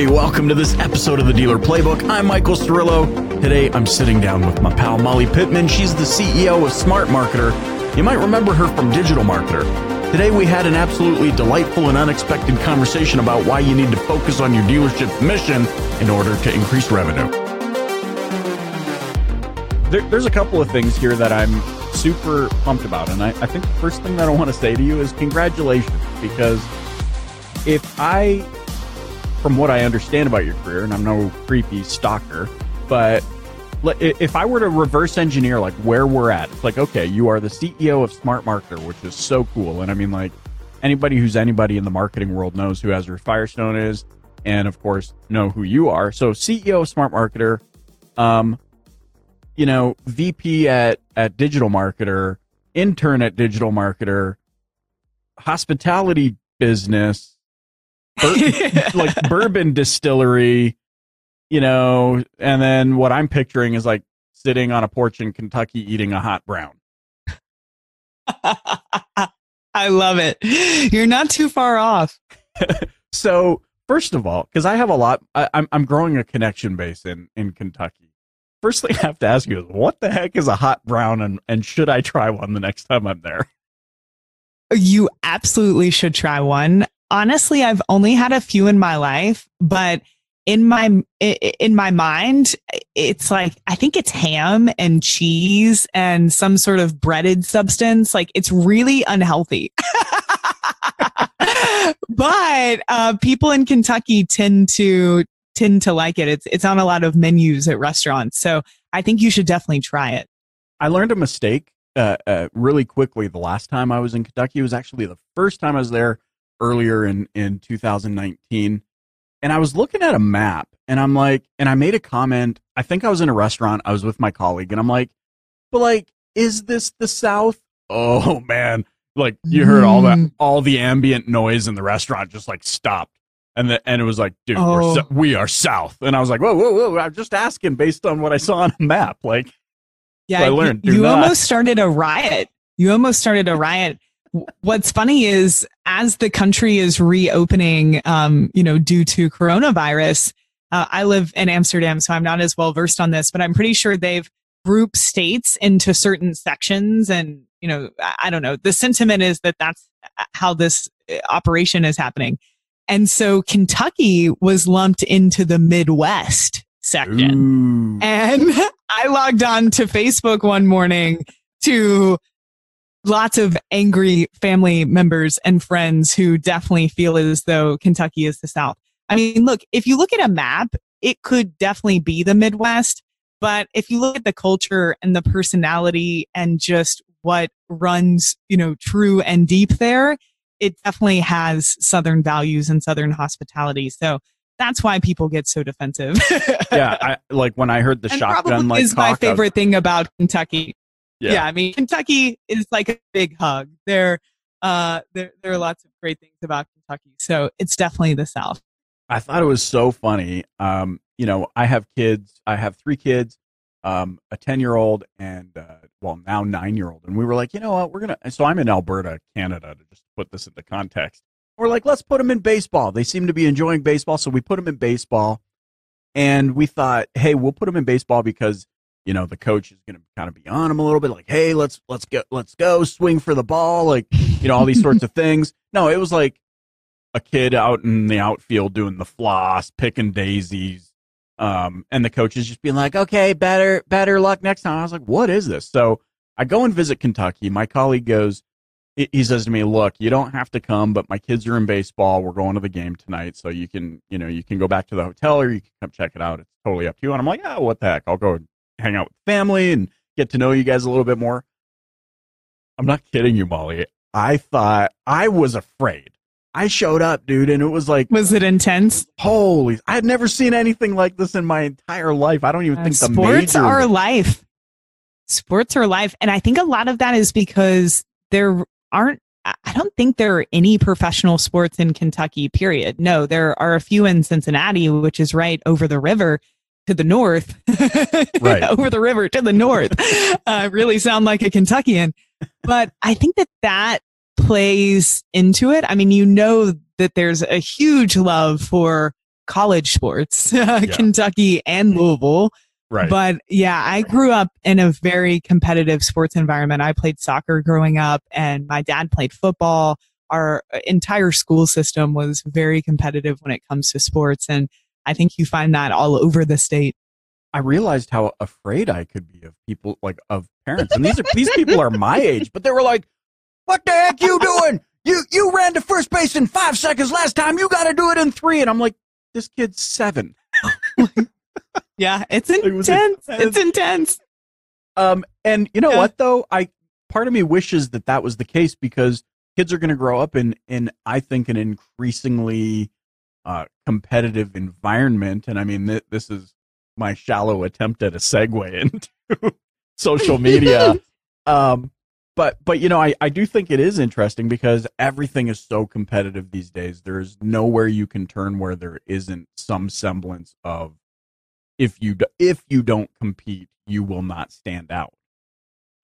Hey, welcome to this episode of the Dealer Playbook. I'm Michael Cirillo. Today I'm sitting down with my pal Molly Pittman. She's the CEO of Smart Marketer. You might remember her from Digital Marketer. Today we had an absolutely delightful and unexpected conversation about why you need to focus on your dealership's mission in order to increase revenue. There, there's a couple of things here that I'm super pumped about. And I, I think the first thing that I want to say to you is congratulations because if I from what I understand about your career, and I'm no creepy stalker, but if I were to reverse engineer like where we're at, it's like, okay, you are the CEO of Smart Marketer, which is so cool. And I mean, like, anybody who's anybody in the marketing world knows who Ezra Firestone is, and of course, know who you are. So, CEO of Smart Marketer, um, you know, VP at, at Digital Marketer, intern at Digital Marketer, hospitality business, bur- like bourbon distillery, you know, and then what I'm picturing is like sitting on a porch in Kentucky eating a hot brown. I love it. You're not too far off. so, first of all, because I have a lot, I, I'm I'm growing a connection base in in Kentucky. First thing I have to ask you is, what the heck is a hot brown, and and should I try one the next time I'm there? You absolutely should try one honestly, I've only had a few in my life, but in my in my mind it's like i think it's ham and cheese and some sort of breaded substance. Like it's really unhealthy. But uh, people in kentucky tend to tend to like it. It's it's on a lot of menus at restaurants. So i think you should definitely try it. I learned a mistake uh, uh, really quickly the last time i was in kentucky. It was actually the first time i was there earlier in in 2019 and I was looking at a map and I'm like and I made a comment I think I was in a restaurant I was with my colleague and I'm like but like is this the south? Oh man. Like you heard all that mm. all the ambient noise in the restaurant just like stopped and the, and it was like dude oh. we're, we are south and I was like whoa whoa whoa I'm just asking based on what I saw on a map like yeah so I learned you, you almost started a riot. You almost started a riot what's funny is as the country is reopening, um, you know, due to coronavirus, uh, I live in Amsterdam, so I'm not as well versed on this, but I'm pretty sure they've grouped states into certain sections. And, you know, I, don't know. The sentiment is that that's how this uh, operation is happening. And so Kentucky was lumped into the Midwest section. Ooh. And I logged on to Facebook one morning to lots of angry family members and friends who definitely feel as though Kentucky is the South. I mean, look, if you look at a map, it could definitely be the Midwest. But if you look at the culture and the personality and just what runs, you know, true and deep there, it definitely has Southern values and Southern hospitality. So that's why people get so defensive. yeah, I, like when I heard the and shotgun, like is my favorite thing about Kentucky. Yeah. yeah. I mean, Kentucky is like a big hug. There, uh, there, there are lots of great things about Kentucky. So it's definitely the South. I thought it was so funny. Um, you know, I have kids. I have three kids, um, a ten-year-old and uh, well, now nine-year-old. And we were like, you know what, we're gonna. So I'm in Alberta, Canada, to just put this into context. We're like, let's put them in baseball. They seem to be enjoying baseball, so we put them in baseball. And we thought, hey, we'll put them in baseball because you know the coach is going to kind of be on him a little bit like hey let's let's go let's go swing for the ball like you know all these sorts of things. No it was like a kid out in the outfield doing the floss picking daisies um, and the coach is just being like okay better better luck next time. I was like what is this? So i go and visit kentucky. My colleague goes he says to me look you don't have to come but my kids are in baseball. We're going to the game tonight so you can you know you can go back to the hotel or you can come check it out. It's totally up to you. And i'm like yeah what the heck? I'll go hang out with family and get to know you guys a little bit more. I'm not kidding you, Molly. I thought I was afraid. I showed up, dude, and it was like Was it intense? Holy I had never seen anything like this in my entire life. I don't even uh, think the sports major... are life. Sports are life. And I think a lot of that is because there aren't I don't think there are any professional sports in Kentucky, period. No, there are a few in Cincinnati, which is right over the river to the north, right. over the river to the north. uh, really sound like a Kentuckian. But I think that that plays into it. I mean, you know that there's a huge love for college sports, yeah. Kentucky and Louisville. Right. But yeah, I grew up in a very competitive sports environment. I played soccer growing up and my dad played football. Our entire school system was very competitive when it comes to sports. And I think you find that all over the state. I realized how afraid I could be of people like of parents. And these are these people are my age, but they were like, What the heck you doing? You you ran to first base in five seconds last time. You gotta do it in three. And I'm like, this kid's seven. yeah, it's intense. It it's intense. Um, and you know yeah. what though? I part of me wishes that that was the case because kids are going to grow up in in I think an increasingly uh, competitive environment. And I mean, th- this is my shallow attempt at a segue into social media. um, but but you know, I, I do think it is interesting because everything is so competitive these days. There's nowhere you can turn where there isn't some semblance of if you do, if you don't compete, you will not stand out.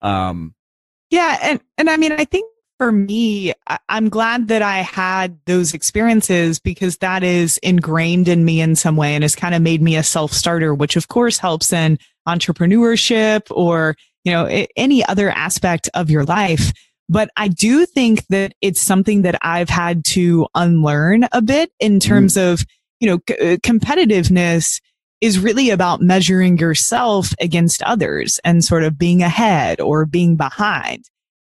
Um, yeah, and and I mean, I think for me, I'm glad that I had those experiences because that is ingrained in me in some way and has kind of made me a self starter, which of course helps in entrepreneurship or, you know, any other aspect of your life. But I do think that it's something that I've had to unlearn a bit in mm-hmm. terms mm. of, you know, c- uh, competitiveness is really about measuring yourself against others and sort of being ahead or being behind.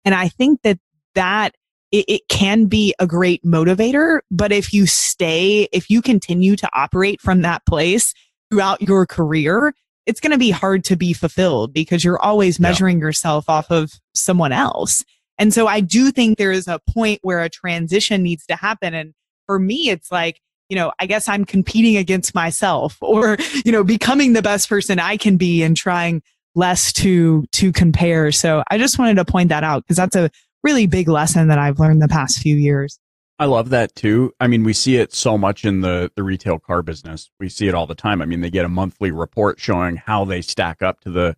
And I think that that it, it, can be a great motivator. But if you stay, if you continue to operate from that place throughout your career, it's going to be hard to be fulfilled because you're always measuring yeah. yourself off of someone else. And so I do think there is a point where a transition needs to happen. And for me, it's like, you know, I guess I'm competing against myself or, you know, becoming the best person I can be and trying less to, to compare. So I just wanted to point that out because that's a really big lesson that I've learned the past few years. I love that too. I mean, we see it so much in the the retail car business. We see it all the time. I mean, they get a monthly report showing how they stack up to the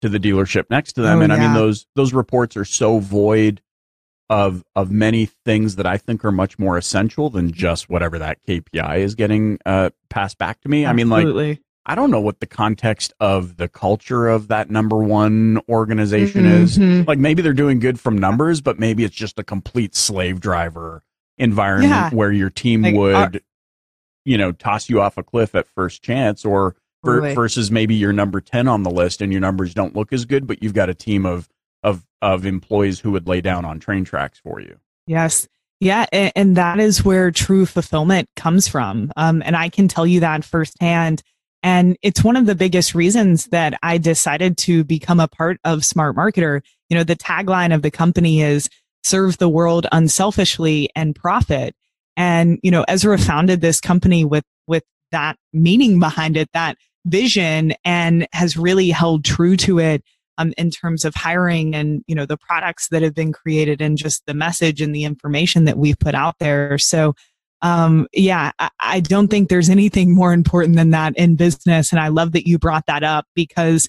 to the dealership next to them, oh, and yeah. I mean those those reports are so void of of many things that I think are much more essential than just whatever that KPI is getting uh, passed back to me. Absolutely. I mean, like I don't know what the context of the culture of that number one organization mm-hmm. is. Mm-hmm. Like maybe they're doing good from numbers, but maybe it's just a complete slave driver environment yeah. where your team like, would, uh, you know, toss you off a cliff at first chance or for, versus maybe you're number 10 on the list and your numbers don't look as good, but you've got a team of, of, of employees who would lay down on train tracks for you. Yes. Yeah, and, that is where true fulfillment comes from. Um, and I can tell you that firsthand and it's one of the biggest reasons that I decided to become a part of Smart Marketer. You know, the tagline of the company is serve the world unselfishly and profit. And, you know, Ezra founded this company with, with that meaning behind it, that vision and has really held true to it um, in terms of hiring and, you know, the products that have been created and just the message and the information that we've put out there. So, um, yeah, I, I don't think there's anything more important than that in business. And I love that you brought that up because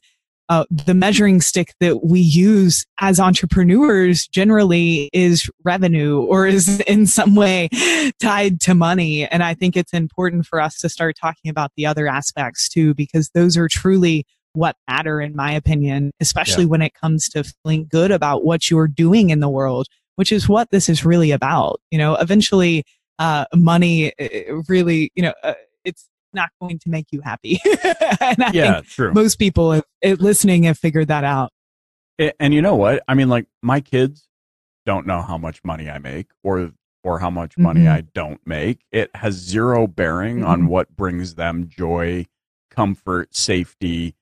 uh, the measuring stick that we use as entrepreneurs generally is revenue or is in some way tied to money. And I think it's important for us to start talking about the other aspects too, because those are truly what matter, in my opinion, especially yeah. when it comes to feeling good about what you're doing in the world, which is what this is really about. You know, eventually, uh, money really, you know, uh, it's not going to make you happy. and I yeah, think true. most people have, listening have figured that out. And you know what? I mean, like my kids don't know how much money I make or or how much money mm-hmm. I don't make. It has zero bearing mm-hmm. on what brings them joy, comfort, safety.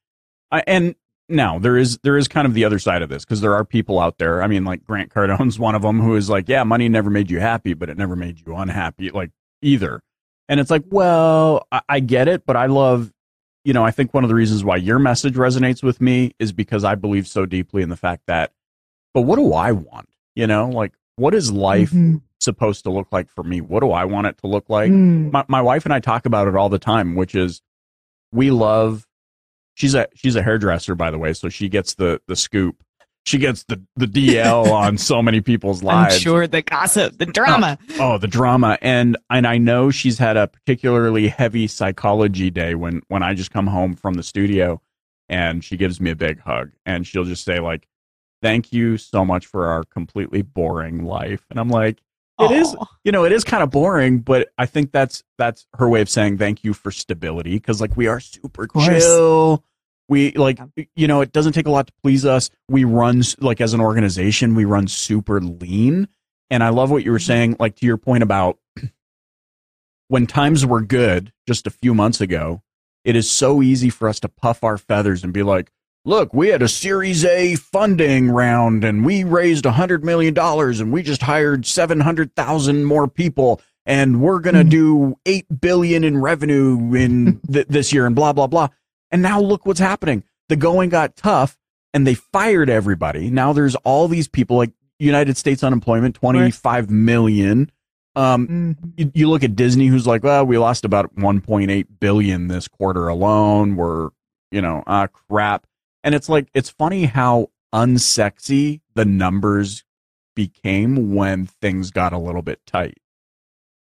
I, and now there is there is kind of the other side of this because there are people out there. I mean, like Grant Cardone's one of them who is like, yeah, money never made you happy, but it never made you unhappy, like either. And it's like, well, I, I get it, but I love, you know, I think one of the reasons why your message resonates with me is because I believe so deeply in the fact that, but what do I want? You know, like what is life mm-hmm. supposed to look like for me? What do I want it to look like? Mm. My, my wife and I talk about it all the time, which is we love she's a she's a hairdresser by the way, so she gets the the scoop. she gets the the DL on so many people's lives. I'm sure the gossip, the drama. Oh, oh, the drama, and and I know she's had a particularly heavy psychology day when when I just come home from the studio, and she gives me a big hug, and she'll just say like, "Thank you so much for our completely boring life," and I'm like. it is you know, it is kind of boring, but I think that's that's her way of saying thank you for stability because like we are super chill we like, you know, it doesn't take a lot to please us. We run like as an organization, we run super lean. And I love what you were mm-hmm. saying, like to your point about when times were good just a few months ago, it is so easy for us to puff our feathers and be like, look, we had a Series A funding round and we raised a $100 million and we just hired 700,000 more people and we're going to mm-hmm. do 8 billion in revenue in th- this year and blah, blah, blah. And now look what's happening. The going got tough and they fired everybody. Now there's all these people like United States unemployment, 25 million. Um, mm-hmm. you, you, look at Disney, who's like, well, we lost about 1.8 billion this quarter alone. We're, you know, ah, crap. And it's like, it's funny how unsexy the numbers became when things got a little bit tight.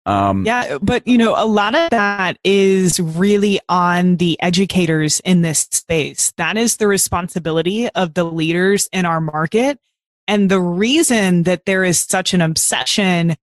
Um, yeah, but you know, a lot of that is really on the educators in this space. That is the responsibility of the leaders in our market. And the reason that there is such an obsession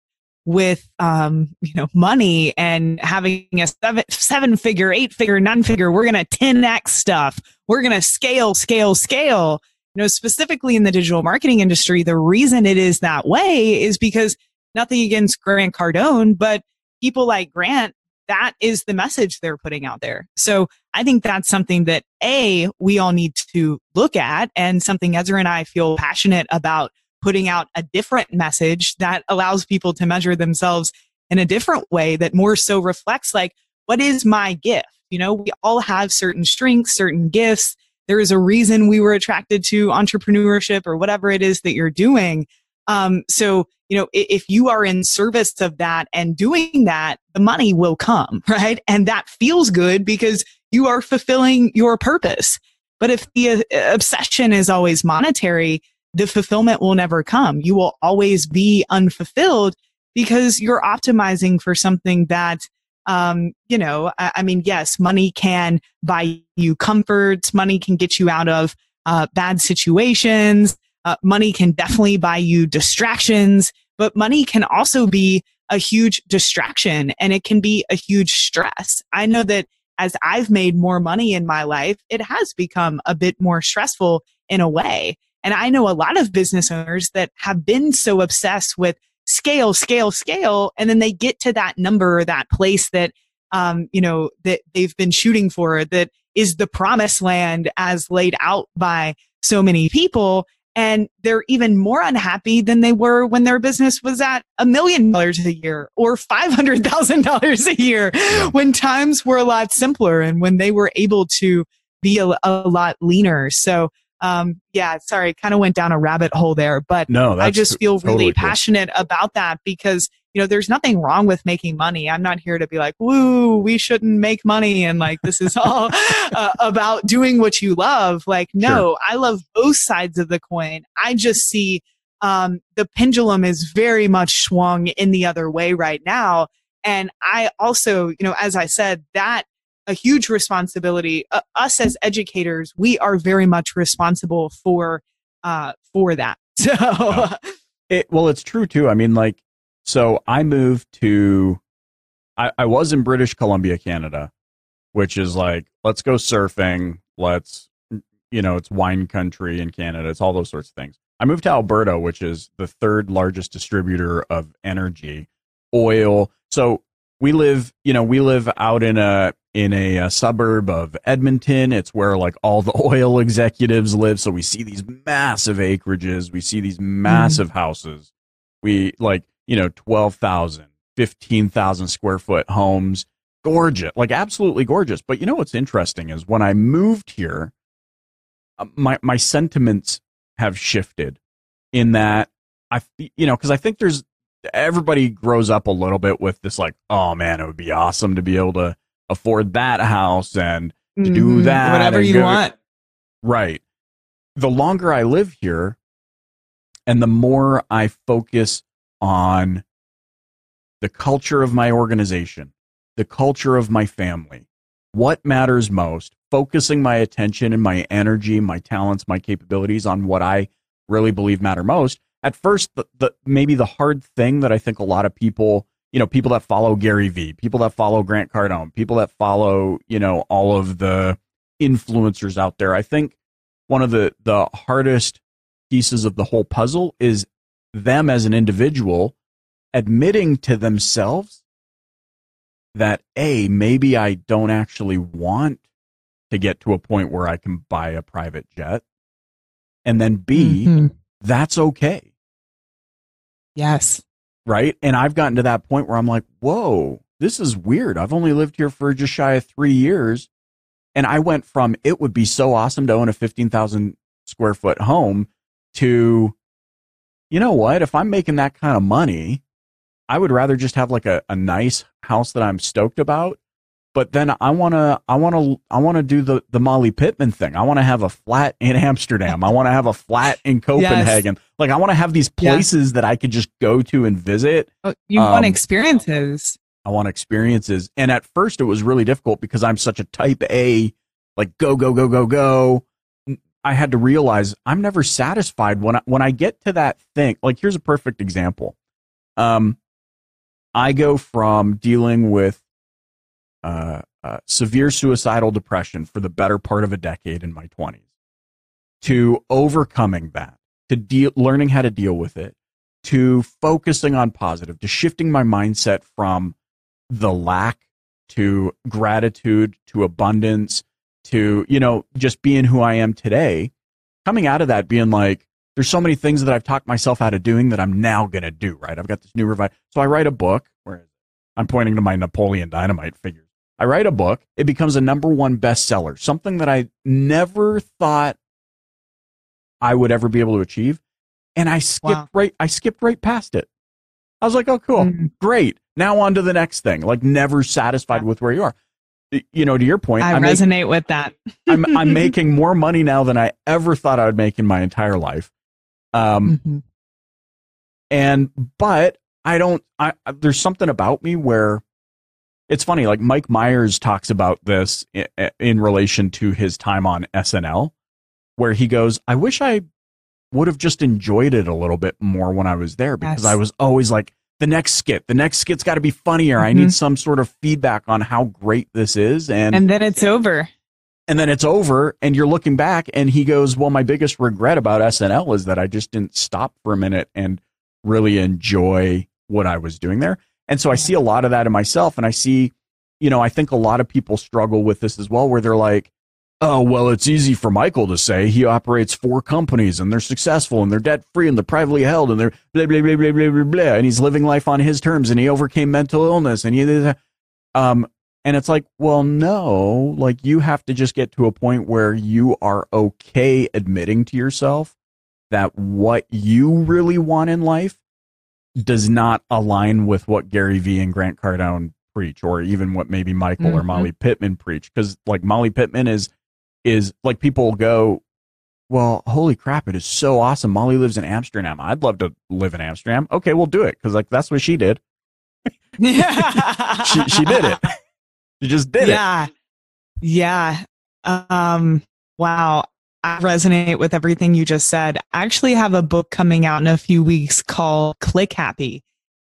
with, um, you know, money and having a seven, seven figure, eight figure, nine figure, we're going to 10x stuff. We're going to scale, scale, scale. You know, specifically in the digital marketing industry, the reason it is that way is because nothing against Grant Cardone, but people like Grant, that is the message they're putting out there. So I think that's something that A, we all need to look at and something Ezra and I feel passionate about putting out a different message that allows people to measure themselves in a different way that more so reflects like, what is my gift? You know, we all have certain strengths, certain gifts. There is a reason we were attracted to entrepreneurship or whatever it is that you're doing. Um, so, you know, if you are in service of that and doing that, the money will come, right? And that feels good because you are fulfilling your purpose. But if the uh, obsession is always monetary, the fulfillment will never come. You will always be unfulfilled because you're optimizing for something that, um, you know, I, I, mean, yes, money can buy you comforts. Money can get you out of uh, bad situations. Uh, money can definitely buy you distractions, but money can also be a huge distraction and it can be a huge stress. I know that as I've made more money in my life, it has become a bit more stressful in a way. And I know a lot of business owners that have been so obsessed with scale, scale, scale, and then they get to that number or that place that, um, you know, that they've been shooting for that is the promised land as laid out by so many people and they're even more unhappy than they were when their business was at a million dollars a year or $500,000 a year yeah. when times were a lot simpler and when they were able to be a, a lot leaner. So, um, yeah, sorry, kind of went down a rabbit hole there, but no, I just feel really totally passionate cool. about that because you know, there's nothing wrong with making money. I'm not here to be like, woo, we shouldn't make money. And like, this is all uh, about doing what you love. Like, no, sure. I love both sides of the coin. I just see um, the pendulum is very much swung in the other way right now. And I also, you know, as I said, that a huge responsibility. Uh, us as educators, we are very much responsible for uh, for that. So, yeah. it, well, it's true too. I mean, like so I moved to, I, I was in British Columbia, Canada, which is like, let's go surfing. Let's, you know, it's wine country in Canada. It's all those sorts of things. I moved to Alberta, which is the third largest distributor of energy, oil. So we live, you know, we live out in a in a, a, suburb of Edmonton. It's where like all the oil executives live. So we see these massive acreages. We see these massive mm. houses. We like you know, 12,000, 15,000 square foot homes. Gorgeous, like absolutely gorgeous. But you know what's interesting is when I moved here, uh, my, my sentiments have shifted in that I, you know, because I think there's everybody grows up a little bit with this, like, oh man, it would be awesome to be able to afford that house and to mm, do mm-hmm. that. Whatever you go, want. Right. the longer I live here and the more I focus on the culture of my organization, the culture of my family, what matters most, focusing my attention and my energy, my talents, my capabilities on what I really believe matter most. At first, the, the maybe the hard thing that I think a lot of people, you know, people that follow Gary Vee, people that follow Grant Cardone, people that follow, you know, all of the influencers out there, I think one of the the hardest pieces of the whole puzzle is them as an individual admitting to themselves that a maybe I don't actually want to get to a point where I can buy a private jet. And then b mm-hmm. that's okay. Yes. Right? And I've gotten to that point where I'm like whoa this is weird. I've only lived here for just shy of 3 years. And I went from it would be so awesome to own a 15,000 square foot home to, you know what? If I'm making that kind of money, I would rather just have like a, a nice house that I'm stoked about. But then I want to, I want to, I want to do the, the Molly Pittman thing. I want to have a flat in Amsterdam. I want to have a flat in Copenhagen. Yes. Like I want to have these places yeah. that I could just go to and visit. Oh, you um, want experiences. I want experiences. And at first it was really difficult because I'm such a type A, like go, go, go, go, go. I had to realize I'm never satisfied when I, when I get to that thing. Like here's a perfect example. Um, I go from dealing with uh, uh, severe suicidal depression for the better part of a decade in my 20s to overcoming that, to deal, learning how to deal with it, to focusing on positive, to shifting my mindset from the lack to gratitude to abundance to you know just being who I am today coming out of that being like there's so many things that I've talked myself out of doing that I'm now going to do right I've got this new revive so I write a book where I'm pointing to my Napoleon Dynamite figures I write a book it becomes a number one bestseller something that I never thought I would ever be able to achieve and I skipped wow. right I skipped right past it I was like, oh, cool, mm-hmm. great. Now on to the next thing. Like never satisfied with where you are. You know, to your point, I, resonate make, with that. I'm I'm making more money now than I ever thought I would make in my entire life. Um, mm-hmm. and but I don't. I there's something about me where it's funny. Like Mike Myers talks about this in, in relation to his time on SNL, where he goes, "I wish I would have just enjoyed it a little bit more when I was there because yes. I was always like, the next skit, the next skit's got to be funnier. Mm-hmm. I need mm-hmm. some sort of feedback on how great this is. And, and then it's over. And then it's over, and you're looking back, and he goes, Well, my biggest regret about SNL is that I just didn't stop for a minute and really enjoy what I was doing there. And so I see a lot of that in myself, and I see, you know, I think a lot of people struggle with this as well, where they're like, Oh, well, it's easy for Michael to say. He operates four companies and they're successful and they're debt free and they're privately held and they're blah, blah, blah, blah, blah, blah, blah. And he's living life on his terms and he overcame mental illness and he, um, and it's like, well, no, like you have to just get to a point where you are okay admitting to yourself that what you really want in life does not align with what Gary Vee and Grant Cardone preach or even what maybe Michael mm-hmm. or Molly Pittman preach. Cause like Molly Pittman is, is like people go, well, holy crap, it is so awesome. Molly lives in Amsterdam. I'd love to live in Amsterdam. Okay, we'll do it because like that's what she did. she she did it. She just did yeah. it. Yeah. Yeah. Um wow. I resonate with everything you just said. I actually have a book coming out in a few weeks called Click Happy.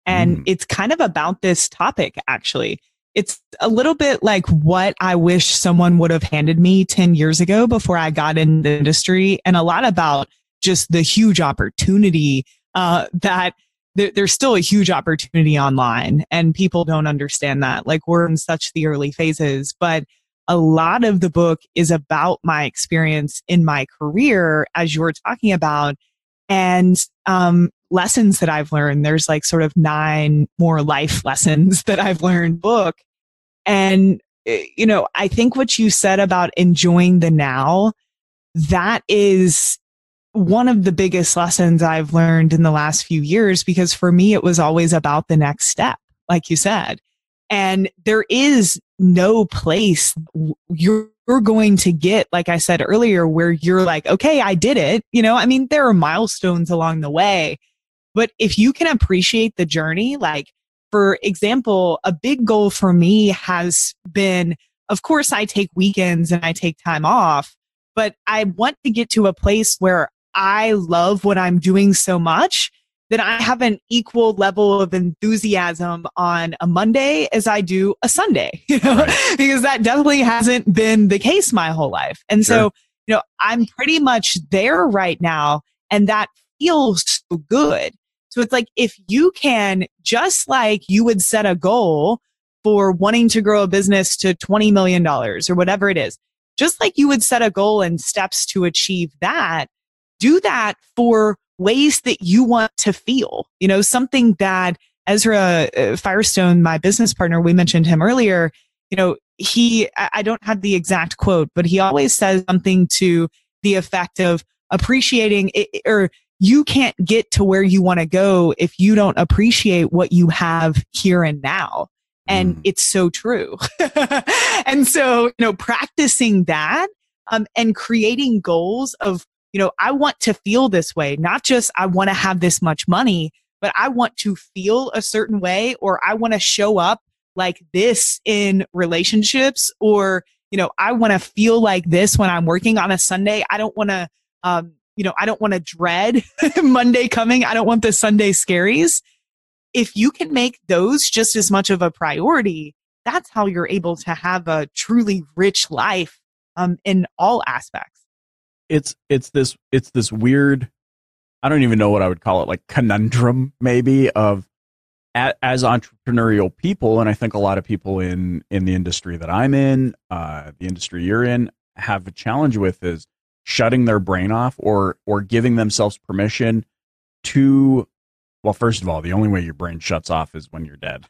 And mm. it's kind of about this topic actually it's a little bit like what I wish someone would have handed me 10 years ago before I got in the industry and a lot about just the huge opportunity uh, that there's still a huge opportunity online and people don't understand that. Like we're in such the early phases, but a lot of the book is about my experience in my career as you were talking about and um, lessons that I've learned. There's like sort of nine more life lessons that I've learned book. And, eh, you know, I think what you said about enjoying the now, that is one of the biggest lessons I've learned in the last few years because for me, it was always about the next step, like you said. And there is no place you're you're going to get, like I said earlier, where you're like, okay, I did it. You know, I mean, there are milestones along the way, but if you can appreciate the journey, like, for example, a big goal for me has been, of course, I take weekends and I take time off, but I want to get to a place where I love what I'm doing so much that I have an equal level of enthusiasm on a Monday as I do a Sunday, you know, right. because that definitely hasn't been the case my whole life. And sure. so, you know, I'm pretty much there right now and that feels so good. So it's like if you can, just like you would set a goal for wanting to grow a business to $20 million or whatever it is, just like you would set a goal and steps to achieve that, do that for ways that you want to feel. You know, something that Ezra uh, Firestone, my business partner, we mentioned him earlier, you know, he, I don't have the exact quote, but he always says something to the effect of appreciating it, or you can't get to where you want to go if you don't appreciate what you have here and now. And mm. it's so true. and so, you know, practicing that um, and creating goals of you know, I want to feel this way, not just I want to have this much money, but I want to feel a certain way or I want to show up like this in relationships or, you know, I want to feel like this when I'm working on a Sunday. I don't want to, um, you know, I don't want to dread Monday coming. I don't want the Sunday scaries. If you can make those just as much of a priority, that's how you're able to have a truly rich life um, in all aspects it's it's this it's this weird I don't even know what I would call it like conundrum maybe of as entrepreneurial people and I think a lot of people in in the industry that I'm in uh, the industry you're in have a challenge with is shutting their brain off or or giving themselves permission to well first of all the only way your brain shuts off is when you're dead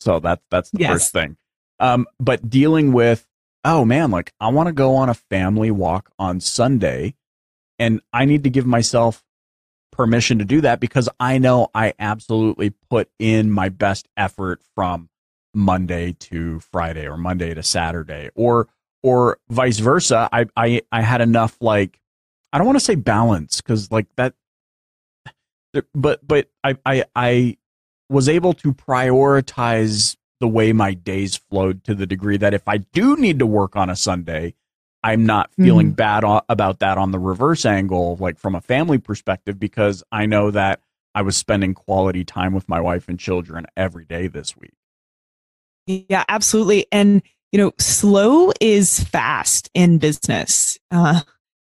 so that's that's the yes. first thing um, but dealing with oh man, like I want to go on a family walk on Sunday and I need to give myself permission to do that because I know I absolutely put in my best effort from Monday to Friday or Monday to Saturday or or vice versa. I I I had enough like I don't want to say balance cuz like that but but I I I was able to prioritize the way my days flowed to the degree that if I do need to work on a Sunday, I'm not feeling mm-hmm. bad o- about that on the reverse angle, like from a family perspective, because I know that I was spending quality time with my wife and children every day this week. Yeah, absolutely. And, you know, slow is fast in business. Uh,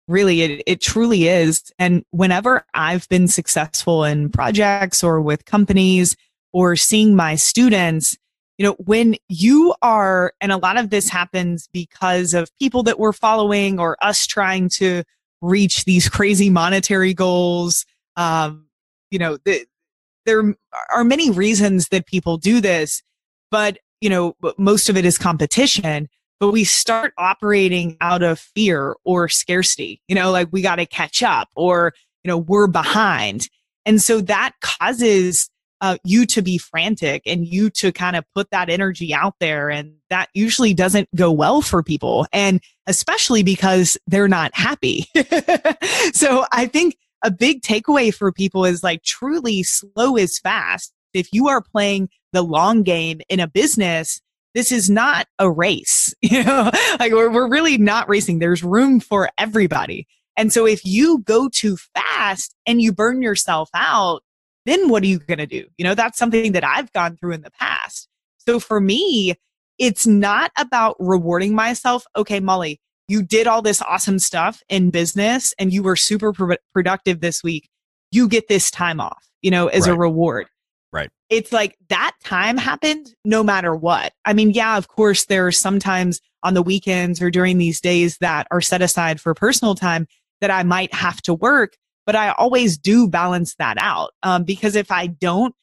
really, it, it truly is. And whenever I've been successful in projects or with companies or seeing my students, you know, when you are, and a lot of this happens because of people that we're following or us trying to reach these crazy monetary goals. Um, you know, the, there are many reasons that people do this, but, you know, most of it is competition. But we start operating out of fear or scarcity, you know, like we got to catch up or, you know, we're behind. And so that causes uh, you to be frantic and you to kind of put that energy out there. And that usually doesn't go well for people. And especially because they're not happy. so I think a big takeaway for people is like truly slow is fast. If you are playing the long game in a business, this is not a race. You know, like we're, we're really not racing. There's room for everybody. And so if you go too fast and you burn yourself out, then what are you going to do? You know, that's something that I've gone through in the past. So for me, it's not about rewarding myself. Okay, Molly, you did all this awesome stuff in business and you were super pro- productive this week. You get this time off, you know, as right. a reward. Right. It's like that time happened no matter what. I mean, yeah, of course, there are sometimes on the weekends or during these days that are set aside for personal time that I might have to work but I always do balance that out. Um, because if I don't,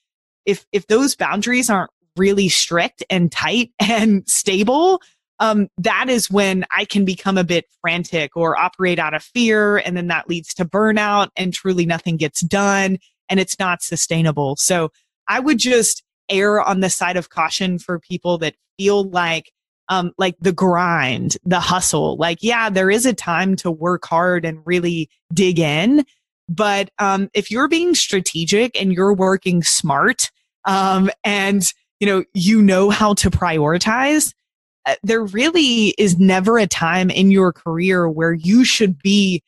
if, if those boundaries aren't really strict and tight and stable, um, that is when I can become a bit frantic or operate out of fear. And then that leads to burnout and truly nothing gets done and it's not sustainable. So I would just err on the side of caution for people that feel like um, like the grind, the hustle. Like, yeah, there is a time to work hard and really dig in. But um, if you're being strategic and you're working smart um, and you know you know how to prioritize, uh, there really is never a time in your career where you should be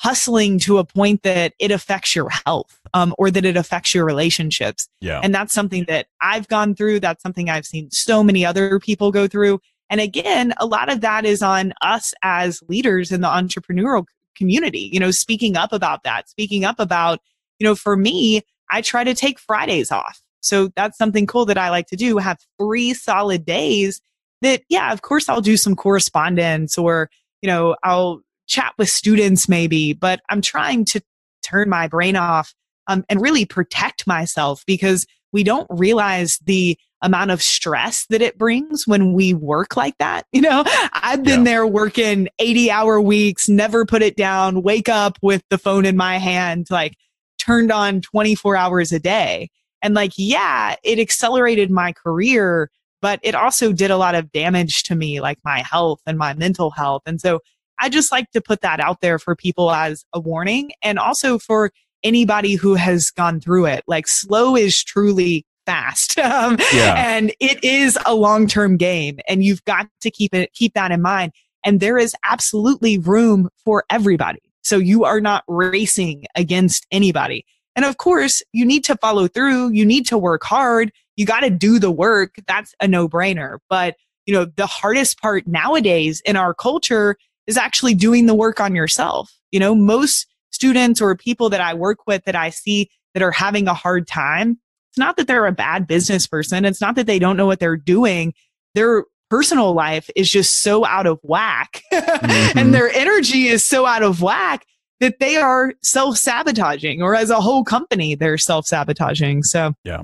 hustling to a point that it affects your health um, or that it affects your relationships. Yeah. And that's something that I've gone through. That's something I've seen so many other people go through. And again, a lot of that is on us as leaders in the entrepreneurial community, you know, speaking up about that, speaking up about, you know, for me, I try to take Fridays off. So that's something cool that I like to do, have three solid days that, yeah, of course I'll do some correspondence or, you know, I'll chat with students maybe, but I'm trying to turn my brain off um, and really protect myself because we don't realize the amount of stress that it brings when we work like that. You know, I've been yeah. there working 80 hour weeks, never put it down, wake up with the phone in my hand, like turned on 24 hours a day. And like, yeah, it accelerated my career, but it also did a lot of damage to me, like my health and my mental health. And so I just like to put that out there for people as a warning and also for anybody who has gone through it. Like slow is truly fast. Um, yeah. And it is a long term game and you've got to keep it, keep that in mind. And there is absolutely room for everybody. So you are not racing against anybody. And of course, you need to follow through. You need to work hard. You got to do the work. That's a no brainer. But, you know, the hardest part nowadays in our culture is actually doing the work on yourself. You know, most students or people that I work with that I see that are having a hard time, it's not that they're a bad business person. It's not that they don't know what they're doing. Their personal life is just so out of whack mm-hmm. and their energy is so out of whack that they are self sabotaging or as a whole company, they're self sabotaging. So, yeah.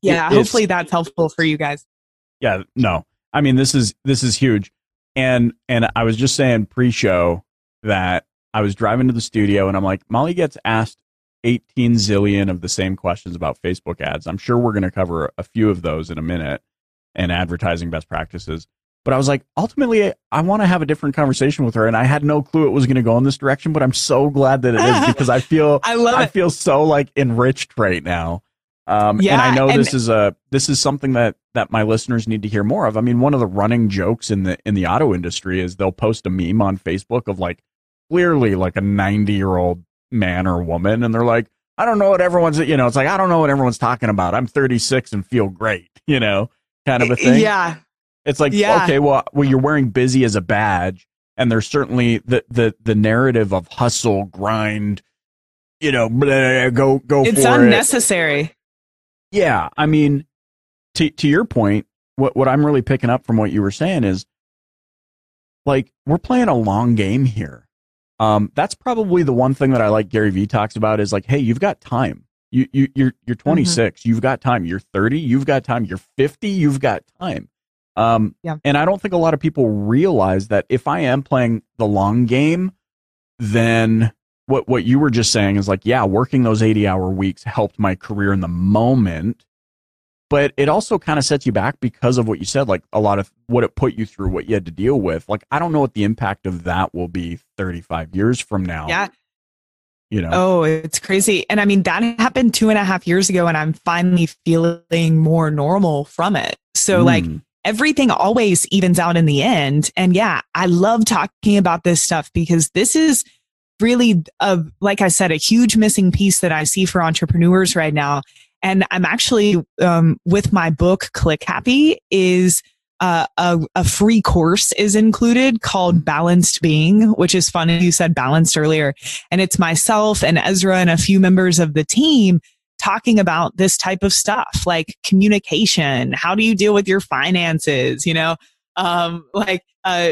Yeah. It, hopefully that's helpful for you guys. Yeah. No, I mean, this is, this is huge. And, and I was just saying pre show that I was driving to the studio and I'm like, Molly gets asked 18 zillion of the same questions about Facebook ads. I'm sure we're going to cover a few of those in a minute and advertising best practices. But I was like, ultimately, I want to have a different conversation with her, and I had no clue it was going to go in this direction. But I'm so glad that it is because I feel I love I it. feel so like enriched right now. Um, yeah, and I know and this is a this is something that that my listeners need to hear more of. I mean, one of the running jokes in the in the auto industry is they'll post a meme on Facebook of like clearly like a 90 year old man or woman and they're like i don't know what everyone's you know it's like i don't know what everyone's talking about i'm 36 and feel great you know kind of a thing yeah it's like yeah. okay well well you're wearing busy as a badge and there's certainly the the the narrative of hustle grind you know blah, go go it's unnecessary it. Yeah i mean to to your point what what i'm really picking up from what you were saying is like we're playing a long game here um, that's probably the one thing that I like Gary Vee talks about is like, hey, you've got time. You you you're you're 26, mm-hmm. you've got time. You're 30, you've got time. You're 50, you've got time. Um, yeah. And I don't think a lot of people realize that if I am playing the long game, then what what you were just saying is like, yeah, working those 80 hour weeks helped my career in the moment but it also kind of sets you back because of what you said like a lot of what it put you through what you had to deal with. Like i don't know what the impact of that will be 35 years from now. Yeah. You know? Oh it's crazy. And i mean that happened two and a half years ago and i'm finally feeling more normal from it. So mm. like everything always evens out in the end. And yeah i love talking about this stuff because this is really a like i said a huge missing piece that i see for entrepreneurs right now and I'm actually um, with my book Click Happy is uh, a, a free course is included called Balanced Being, which is funny. You said balanced earlier, and it's myself and Ezra and a few members of the team talking about this type of stuff like communication. How do you deal with your finances? You know, um, like uh,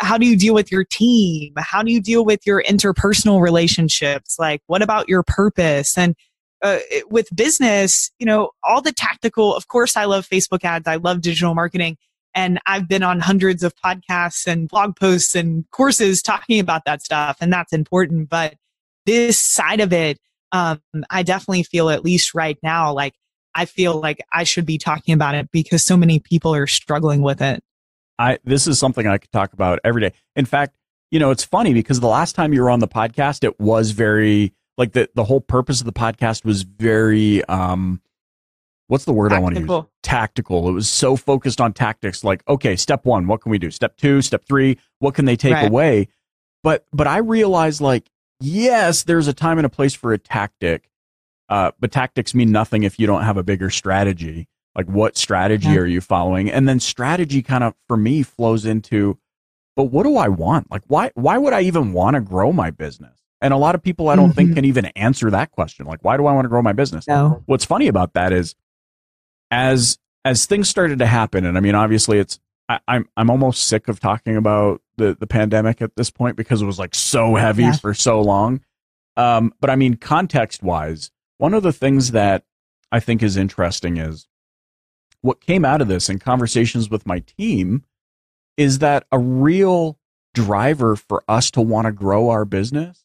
how do you deal with your team? How do you deal with your interpersonal relationships? Like, what about your purpose? And uh, with business, you know, all the tactical, of course, I love Facebook ads. I love digital marketing. And I've been on hundreds of podcasts and blog posts and courses talking about that stuff. And that's important. But this side of it, um, I definitely feel, at least right now, like I feel like I should be talking about it because so many people are struggling with it. I this is something I could talk about every day. In fact, you know, it's funny because the last time you were on the podcast, it was very like the the whole purpose of the podcast was very um what's the word tactical. I want to use? Tactical. It was so focused on tactics like okay, step 1, what can we do? Step 2, step 3, what can they take right. away? But but I realized like yes, there's a time and a place for a tactic. Uh, but tactics mean nothing if you don't have a bigger strategy. Like what strategy yeah. are you following? And then strategy kind of for me flows into but what do I want? Like why why would I even want to grow my business? And a lot of people I don't mm-hmm. think can even answer that question. Like why do I want to grow my business? No. What's funny about that is as as things started to happen and I mean obviously it's I, am I'm, I'm almost sick of talking about the the pandemic at this point because it was like so heavy yeah. for so long. Um, but I mean context wise, one of the things that I think is interesting is what came out of this in conversations with my team is that a real driver for us to want to grow our business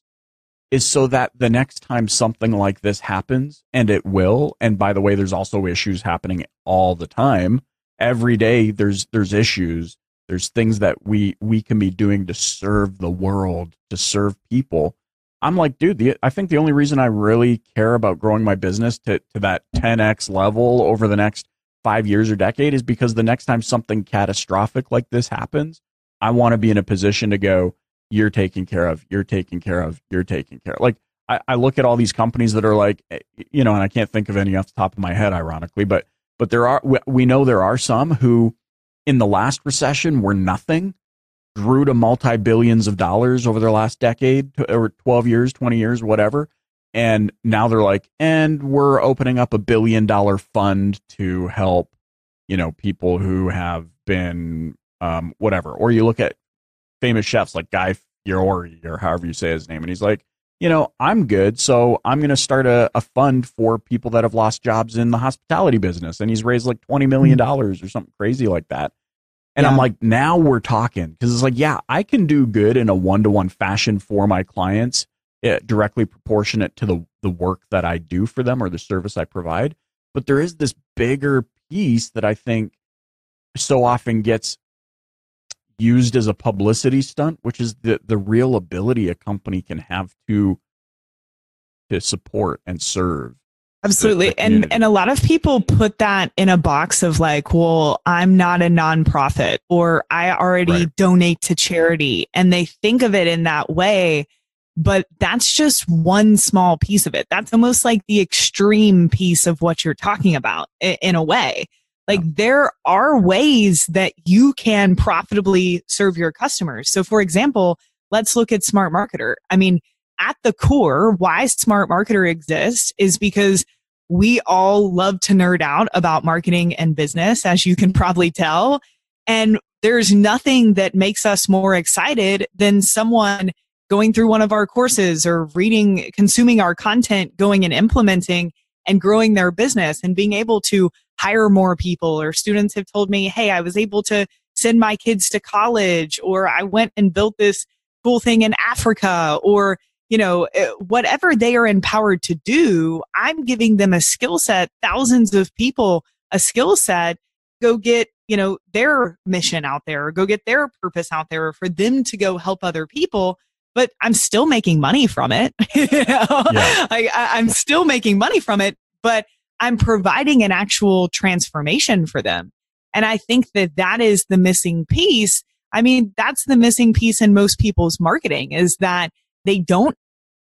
is so that the next time something like this happens, and it will, and by the way, there's also issues happening all the time. Every day there's there's issues. There's things that we we can be doing to serve the world, to serve people. I'm like, dude, the, I think the only reason I really care about growing my business to, to that 10x level over the next five years or decade is because the next time something catastrophic like this happens, I want to be in a position to go, you're taken care of, you're taken care of, you're taken care of. Like, I, I look at all these companies that are like, eh, you know, and I can't think of any off the top of my head, ironically, but, but there are, we know there are some who in the last recession were nothing, grew to multi billions of dollars over their last decade or 12 years, 20 years, whatever. And now they're like and we're opening up a billion dollar fund to help you know people who have been um, whatever. Or you look at famous chefs like guy fieri or however you say his name and he's like you know i'm good so i'm going to start a, a fund for people that have lost jobs in the hospitality business. And he's raised like 20 million dollars or something crazy like that and yeah. i'm like now we're talking because it's like yeah i can do good in a one-to-one fashion for my clients uh, directly proportionate to the the work that I do for them or the service I provide. But there is this bigger piece that I think so often gets used as a publicity stunt, which is the the real ability a company can have to to support and serve. Absolutely. The, and and a lot of people put that in a box of like, well, I'm not a nonprofit or I already right. donate to charity and they think of it in that way but that's just one small piece of it. That's almost like the extreme piece of what you're talking about in a way. Like there are ways that you can profitably serve your customers. So for example, let's look at Smart Marketer. I mean, at the core, why Smart Marketer exists is because we all love to nerd out about marketing and business, as you can probably tell. And there's nothing that makes us more excited than someone going through one of our courses or reading, consuming our content, going and implementing and growing their business and being able to hire more people. Or students have told me, hey, I was able to send my kids to college, or I went and built this cool thing in Africa, or you know, eh, whatever they are empowered to do, I'm giving them a skill set, thousands of people a skill set, go get, you know, their mission out there, or go get their purpose out there, or for them to go help other people but I'm still making money from it. you know? yeah. I, I'm still making money from it, but I'm providing an actual transformation for them. And I think that that is the missing piece. I mean, that's the missing piece in most people's marketing is that they don't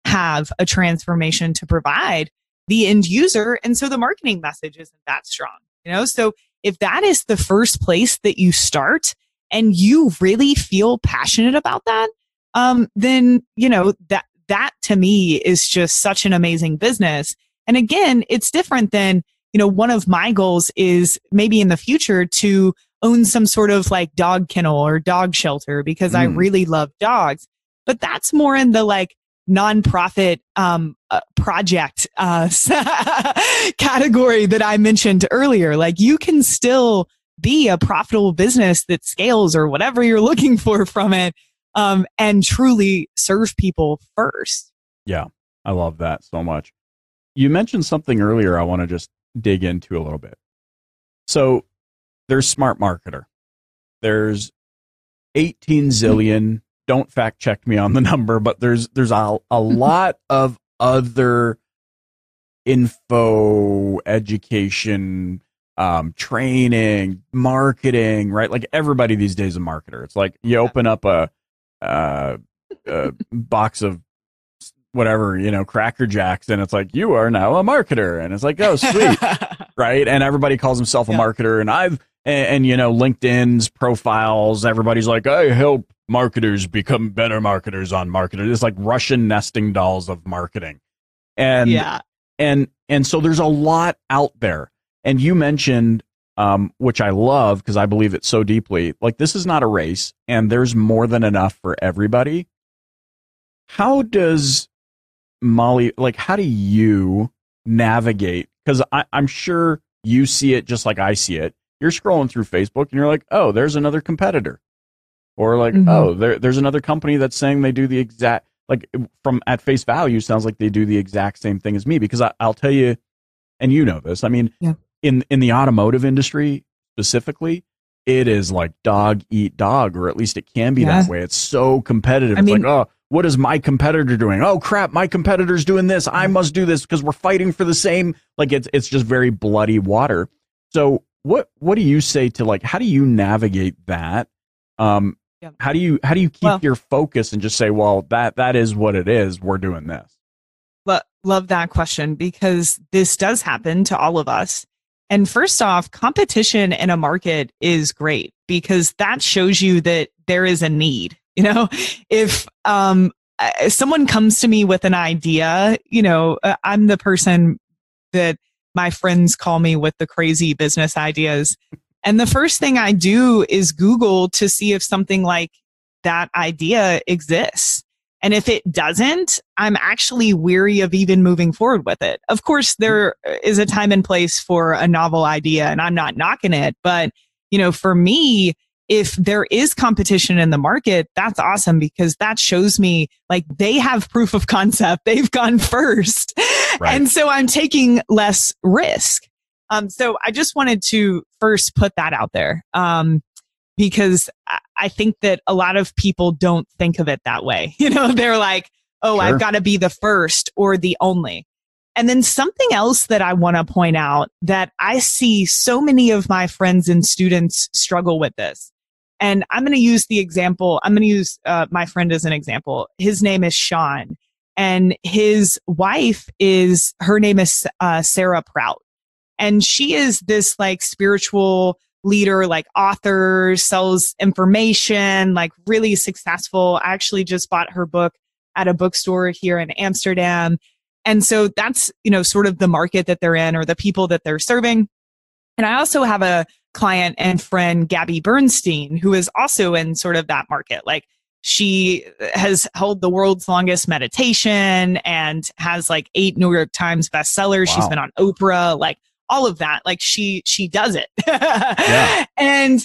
have a transformation to provide the end user. And so the marketing message isn't that strong, you know? So if that is the first place that you start and you really feel passionate about that, um, then you know that that to me is just such an amazing business. And again, it's different than you know one of my goals is maybe in the future to own some sort of like dog kennel or dog shelter because mm. I really love dogs. But that's more in the like nonprofit um, uh, project uh, category that I mentioned earlier. Like you can still be a profitable business that scales or whatever you're looking for from it um, and truly serve people first. Yeah, I love that so much. You mentioned something earlier I want to just dig into a little bit. So there's Smart Marketer, there's 18 zillion. Don't fact check me on the number, but there's there's a, a lot of other info, education, um, training, marketing, right? Like everybody these days is a marketer. It's like you open up a, uh, a box of whatever, you know, Cracker Jacks, and it's like, you are now a marketer. And it's like, oh, sweet. right. And everybody calls himself a yeah. marketer. And I've, and, and, you know, LinkedIn's profiles, everybody's like, I help marketers become better marketers on marketers. It's like Russian nesting dolls of marketing. And, yeah. And, and so there's a lot out there. And you mentioned, um, which I love because I believe it so deeply. Like this is not a race, and there's more than enough for everybody. How does Molly like? How do you navigate? Because I'm sure you see it just like I see it. You're scrolling through Facebook and you're like, oh, there's another competitor, or like, mm-hmm. oh, there, there's another company that's saying they do the exact like from at face value sounds like they do the exact same thing as me because I, will tell you, and you know this. I mean, yeah in in the automotive industry specifically, it is like dog eat dog, or at least it can be yeah. that way. It's so competitive. I it's mean, like, oh, what is my competitor doing? Oh crap, my competitor's doing this. I must do this because we're fighting for the same. Like it's it's just very bloody water. So what what do you say to like how do you navigate that? Um, yeah. how do you how do you keep well, your focus and just say, well, that that is what it is. We're doing this. love that question because this does happen to all of us. And first off, competition in a market is great because that shows you that there is a need. You know, if um, someone comes to me with an idea, you know, uh, I'm the person that my friends call me with the crazy business ideas. And the first thing I do is Google to see if something like that idea exists. And if it doesn't, I'm actually weary of even moving forward with it. Of course, there is a time and place for a novel idea and I'm not knocking it. But, you know, for me, if there is competition in the market, that's awesome because that shows me like they have proof of concept. They've gone first. Right. And so I'm taking less risk. Um, so I just wanted to first put that out there. Um, because I think that a lot of people don't think of it that way. You know, they're like, oh, sure. I've got to be the first or the only. And then something else that I want to point out that I see so many of my friends and students struggle with this. And I'm going to use the example, I'm going to use uh, my friend as an example. His name is Sean, and his wife is, her name is uh, Sarah Prout. And she is this like spiritual leader, like author, sells information, like really successful. I actually just bought her book at a bookstore here in Amsterdam. And so that's, you know, sort of the market that they're in or the people that they're serving. And I also have a client and friend, Gabby Bernstein, who is also in sort of that market. Like she has held the world's longest meditation and has like eight New York Times bestsellers. Wow. She's been on Oprah. Like all of that. Like she she does it. yeah. And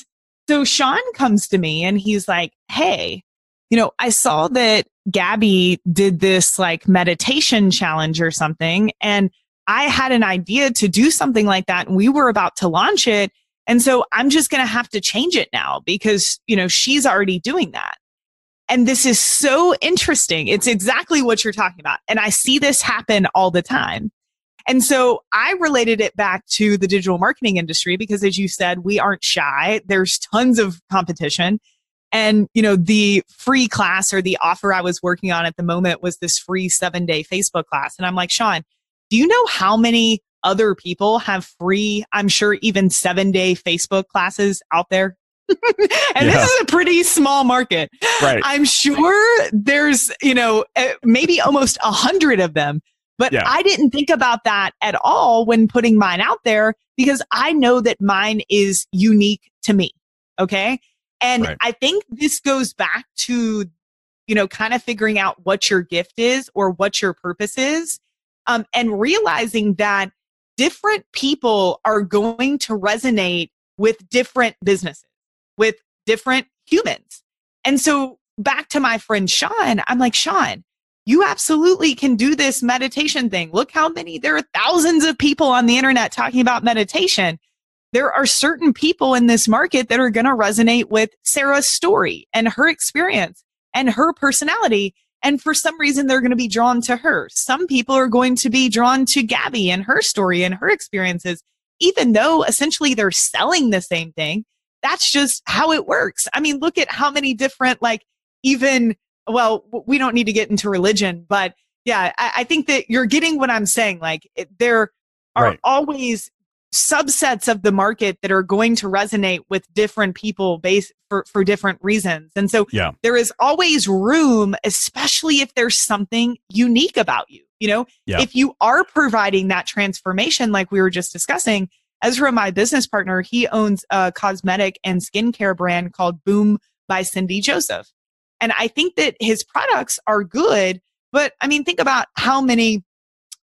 so Sean comes to me and he's like, "Hey, you know, I saw that Gabby did this like meditation challenge or something and I had an idea to do something like that and we were about to launch it. And so I'm just going to have to change it now because, you know, she's already doing that. And this is so interesting. It's exactly what you're talking about. And I see this happen all the time. And so I related it back to the digital marketing industry because as you said, we aren't shy. There's tons of competition. And, you know, the free class or the offer I was working on at the moment was this free seven day Facebook class. And I'm like, Sean, do you know how many other people have free, I'm sure even seven day Facebook classes out there? and yeah. this is a pretty small market. Right. I'm sure there's, you know, eh, maybe almost a hundred of them but yeah. I didn't think about that at all when putting mine out there because I know that mine is unique to me. Okay. And right. I think this goes back to, you know, kind of figuring out what your gift is or what your purpose is. Um, and realizing that different people are going to resonate with different businesses, with different humans. And so back to my friend Sean, I'm like, Sean, you absolutely can do this meditation thing. Look how many, there are thousands of people on the internet talking about meditation. there are certain people in this market that are going to resonate with Sarah's story and her experience and her personality. And for some reason, they're going to be drawn to her. Some people are going to be drawn to Gabby and her story and her experiences, even though essentially they're selling the same thing. That's just how it works. I mean, look at how many different, like, even, well, we don't need to get into religion, but yeah, I, I think that you're getting what I'm saying. Like, it, there are right. always subsets of the market that are going to resonate with different people based for, for different reasons. And so yeah. there is always room, especially if there's something unique about you. You know, yeah. if you are providing that transformation, like we were just discussing, Ezra, my business partner, he owns a cosmetic and skincare brand called Boom by Cindy Joseph. And I think that his products are good, but I mean, think about how many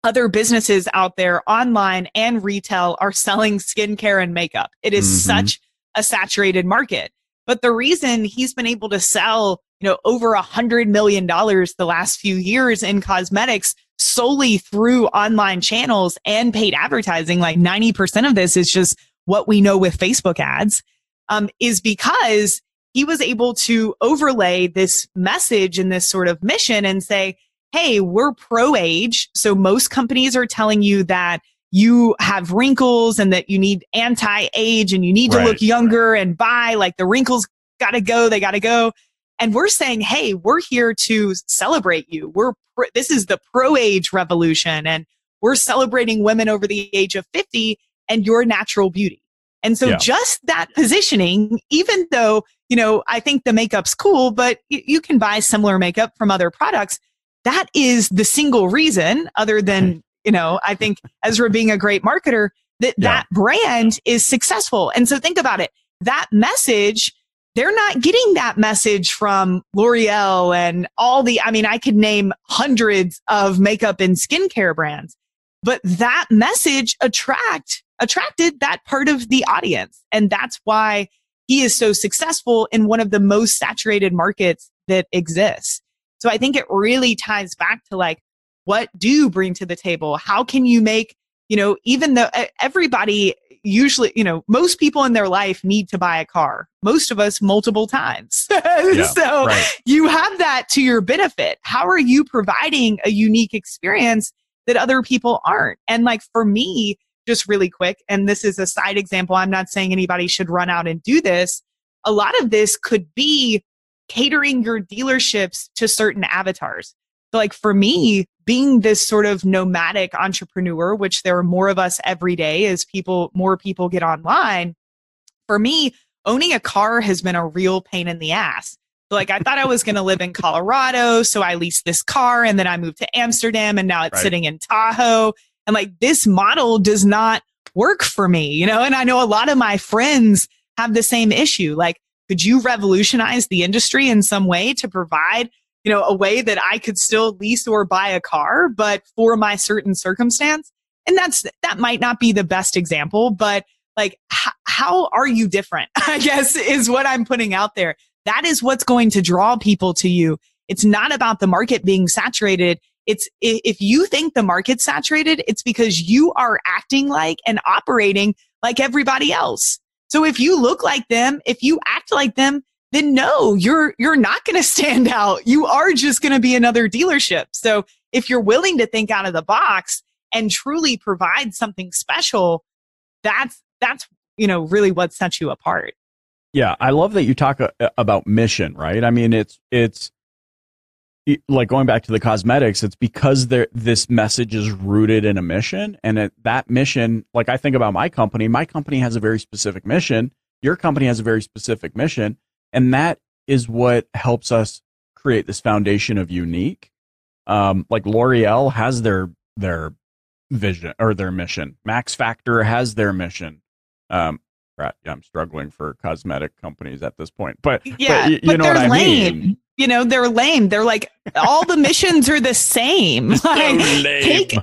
other businesses out there online and retail are selling skincare and makeup. It is mm-hmm. such a saturated market. But the reason he's been able to sell, you know, over a hundred million dollars the last few years in cosmetics solely through online channels and paid advertising, like 90% of this is just what we know with Facebook ads, um, is because he was able to overlay this message and this sort of mission and say, hey, we're pro age. So most companies are telling you that you have wrinkles and that you need anti age and you need to look younger right. and buy like the wrinkles got to go, they got to go. And we're saying, hey, we're here to celebrate you. We're this is the pro age revolution and we're celebrating women over the age of 50 and your natural beauty. And so yeah. just that positioning, even though, you know, I think the makeup's cool, but y- you can buy similar makeup from other products that is the single reason other than hmm. you know i think ezra being a great marketer that yeah. that brand is successful. And so think about it. That message they're not getting that message from l'oreal and all the i mean i could name hundreds of makeup and skincare brands but that message attract attracted that part of the audience. And that's why he is so successful in one of the most saturated markets that exists so I think it really ties back to like, what do you bring to the table? How can you make, you know, even though everybody usually, you know, most people in their life need to buy a car, most of us multiple times. yeah, so right. you have that to your benefit. How are you providing a unique experience that other people aren't? And like for me, just really quick, and this is a side example, I'm not saying anybody should run out and do this. A lot of this could be catering your dealerships to certain avatars. So like for me, being this sort of nomadic entrepreneur, which there are more of us every day as people, more people get online. For me, owning a car has been a real pain in the ass. So like I thought I was going to live in Colorado, so I leased this car and then I moved to Amsterdam and now it's right. sitting in Tahoe. And like this model does not work for me, you know? And I know a lot of my friends have the same issue. Like could you revolutionize the industry in some way to provide, you know, a way that I could still lease or buy a car, but for my certain circumstance? And that's, that might not be the best example, but like, h- how are you different? I guess is what I'm putting out there. That is what's going to draw people to you. It's not about the market being saturated. It's if you think the market's saturated, it's because you are acting like and operating like everybody else. So if you look like them, if you act like them, then no, you're you're not going to stand out. You are just going to be another dealership. So if you're willing to think out of the box and truly provide something special, that's that's you know really what sets you apart. Yeah, I love that you talk uh, about mission, right? I mean, it's it's like going back to the cosmetics, it's because there this message is rooted in a mission, and it, that mission, like I think about my company, my company has a very specific mission. Your company has a very specific mission, and that is what helps us create this foundation of unique. Um, like L'Oreal has their their vision or their mission. Max Factor has their mission. Um, I'm struggling for cosmetic companies at this point, but yeah, but, you, but know what I lame. mean you know, they're lame. They're like all the missions are the same. Like, so take,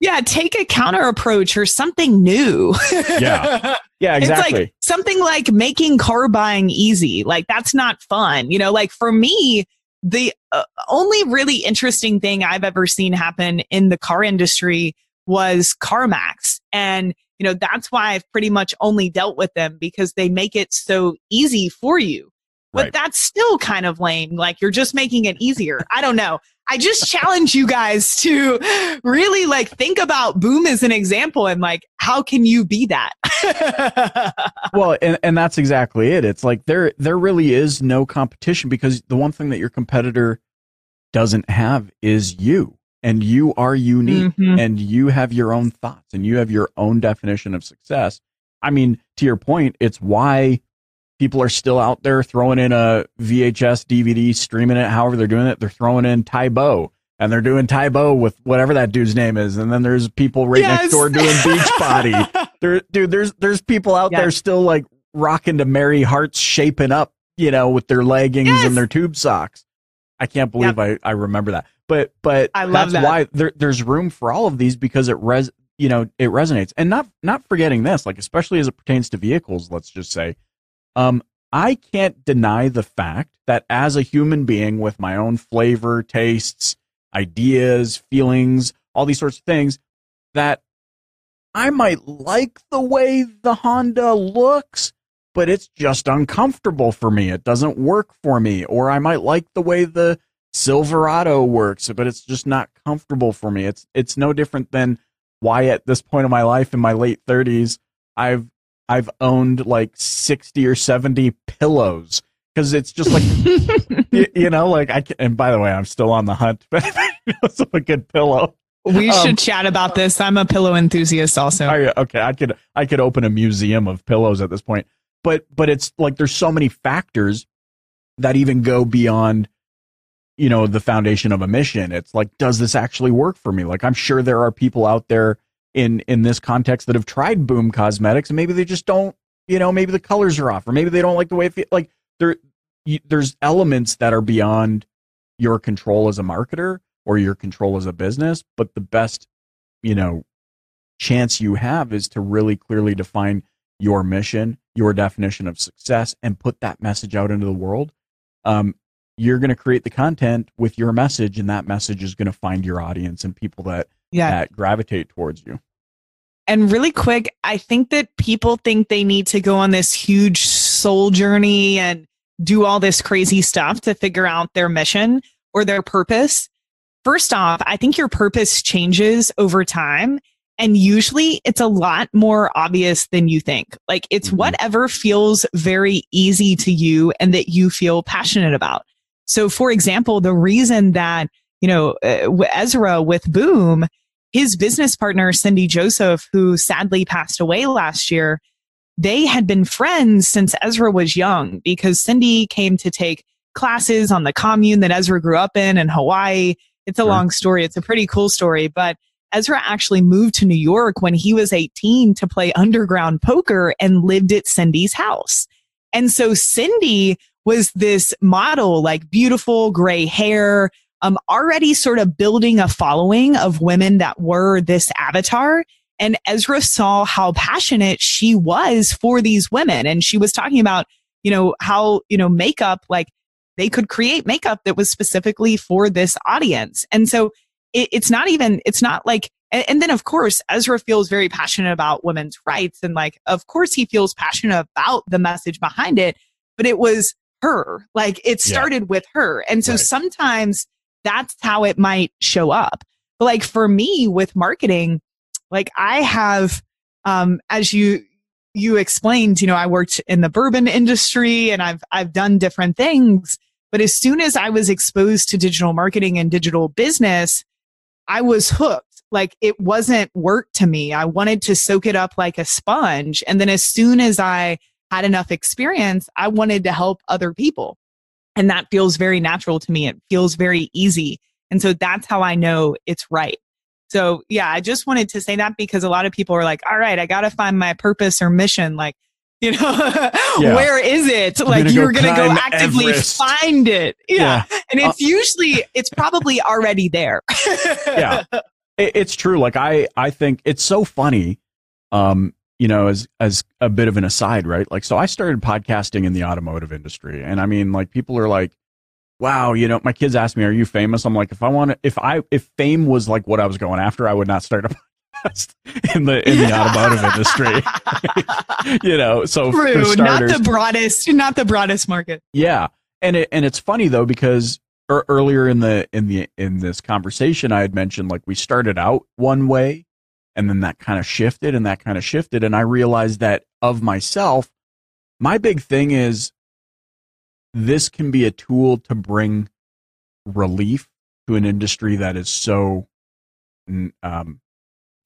yeah, take a counter approach or something new. yeah. Yeah, exactly. It's like something like making car buying easy. Like that's not fun. You know, like for me, the uh, only really interesting thing I've ever seen happen in the car industry was CarMax. And, you know, that's why I've pretty much only dealt with them because they make it so easy for you. But right. that's still kind of lame. Like you're just making it easier. I don't know. I just challenge you guys to really like think about boom as an example and like how can you be that? well, and, and that's exactly it. It's like there there really is no competition because the one thing that your competitor doesn't have is you. And you are unique mm-hmm. and you have your own thoughts and you have your own definition of success. I mean, to your point, it's why people are still out there throwing in a VHS DVD, streaming it, however they're doing it. They're throwing in Tae Bo and they're doing Tae Bo with whatever that dude's name is. And then there's people right yes. next door doing Beachbody. there, dude, there's, there's people out yes. there still like rocking to Merry Hearts shaping up, you know, with their leggings yes. and their tube socks. I can't believe yep. I, I remember that. But, but I love that's that. why there, there's room for all of these because it res, you know, it resonates and not, not forgetting this, like, especially as it pertains to vehicles, let's just say, um, I can't deny the fact that as a human being with my own flavor, tastes, ideas, feelings, all these sorts of things, that I might like the way the Honda looks, but it's just uncomfortable for me. It doesn't work for me. Or I might like the way the Silverado works, but it's just not comfortable for me. It's it's no different than why at this point of my life in my late 30s I've I've owned like 60 or 70 pillows because it's just like you, you, know like I can, and by the way I'm still on the hunt but it's a good pillow. We um, should chat about this. I'm a pillow enthusiast also. I, okay, I could I could open a museum of pillows at this point. But but it's like there's so many factors that even go beyond you know the foundation of a mission. It's like does this actually work for me? Like I'm sure there are people out there in in this context that have tried Boom Cosmetics and maybe they just don't, you know, maybe the colors are off or maybe they don't like the way it feels. Like there, there's elements that are beyond your control as a marketer or your control as a business. But the best, you know, chance you have is to really clearly define your mission, your definition of success, and put that message out into the world. Um, you're going to create the content with your message, and that message is going to find your audience and people that yeah. that gravitate towards you. And really quick, I think that people think they need to go on this huge soul journey and do all this crazy stuff to figure out their mission or their purpose. First off, I think your purpose changes over time. And usually it's a lot more obvious than you think. Like it's mm-hmm. whatever feels very easy to you and that you feel passionate about. So, for example, the reason that, you know, uh, Ezra with Boom his business partner, Cindy Joseph, who sadly passed away last year, they had been friends since Ezra was young because Cindy came to take classes on the commune that Ezra grew up in in Hawaii. It's a sure. long story. It's a pretty cool story, but Ezra actually moved to New York when he was 18 to play underground poker and lived at Cindy's house. And so Cindy was this model, like beautiful gray hair, um, already sort of building a following of women that were this avatar. And Ezra saw how passionate she was for these women. And she was talking about, you know, how, you know, makeup, like they could create makeup that was specifically for this audience. And so it, it's not even, it's not like, and, and then of course, Ezra feels very passionate about women's rights. And like, of course, he feels passionate about the message behind it, but it was her. Like it started yeah. with her. And so right. sometimes, that's how it might show up. But like for me with marketing, like I have, um, as you, you explained, you know, I worked in the bourbon industry and I've, I've done different things. But as soon as I was exposed to digital marketing and digital business, I was hooked. Like it wasn't work to me. I wanted to soak it up like a sponge. And then as soon as I had enough experience, I wanted to help other people. And that feels very natural to me. It feels very easy. And so that's how I know it's right. So yeah, I just wanted to say that because a lot of people are like, all right, I got to find my purpose or mission. Like, you know, yeah. where is it? Like gonna you're going to go actively Everest. find it. Yeah. yeah. And it's uh, usually, it's probably already there. yeah. It's true. Like I, I think it's so funny. Um, you know, as as a bit of an aside, right? Like, so I started podcasting in the automotive industry, and I mean, like, people are like, "Wow, you know," my kids ask me, "Are you famous?" I'm like, if I want to, if I if fame was like what I was going after, I would not start a podcast in the in the automotive industry. you know, so True, starters, not the broadest, not the broadest market. Yeah, and it, and it's funny though because er, earlier in the in the in this conversation, I had mentioned like we started out one way, and then that kind of shifted, and that kind of shifted, and I realized that of myself, my big thing is this can be a tool to bring relief to an industry that is so um,